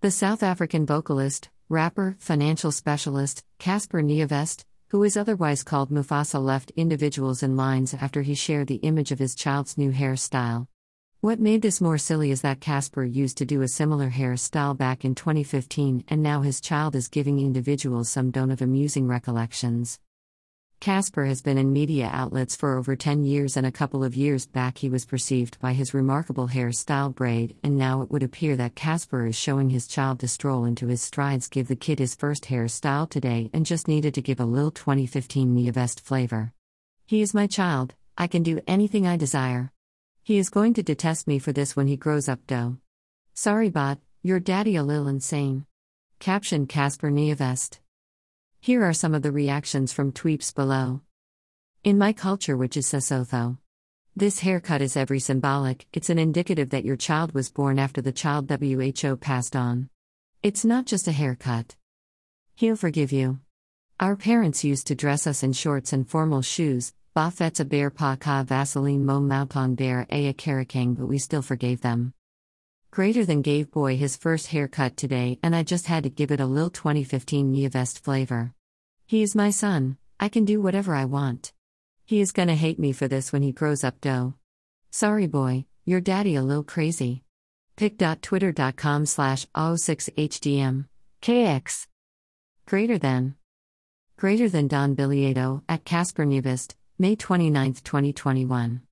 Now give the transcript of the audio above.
The South African vocalist, rapper, financial specialist, Cassper Nyovest, who is otherwise called Mufasa, left individuals in lines after he shared the image of his child's new hairstyle. What made this more silly is that Cassper used to do a similar hairstyle back in 2015, and now his child is giving individuals some don't of amusing recollections. Cassper has been in media outlets for over 10 years, and a couple of years back he was perceived by his remarkable hairstyle braid, and now it would appear that Cassper is showing his child to stroll into his strides, give the kid his first hairstyle today, and just needed to give a little 2015 Nyovest flavor. He is my child, I can do anything I desire. He is going to detest me for this when he grows up, though. Sorry, bot, your daddy a little insane. Caption Cassper Nyovest. Here are some of the reactions from tweeps below. In my culture, which is Sesotho, this haircut is every symbolic, it's an indicative that your child was born after the child WHO passed on. It's not just a haircut. He'll forgive you. Our parents used to dress us in shorts and formal shoes, Bafetsa bear pa ka Vaseline mo maupong bear a karakang, but we still forgave them. Greater than gave boy his first haircut today, and I just had to give it a lil 2015 Nyovest flavor. He is my son, I can do whatever I want. He is gonna hate me for this when he grows up, dough. Sorry, boy, your daddy a lil crazy. pic.twitter.com slash 06hdm. KX. Greater than. Greater than Don Bilieto at Cassper Nyovest, May 29, 2021.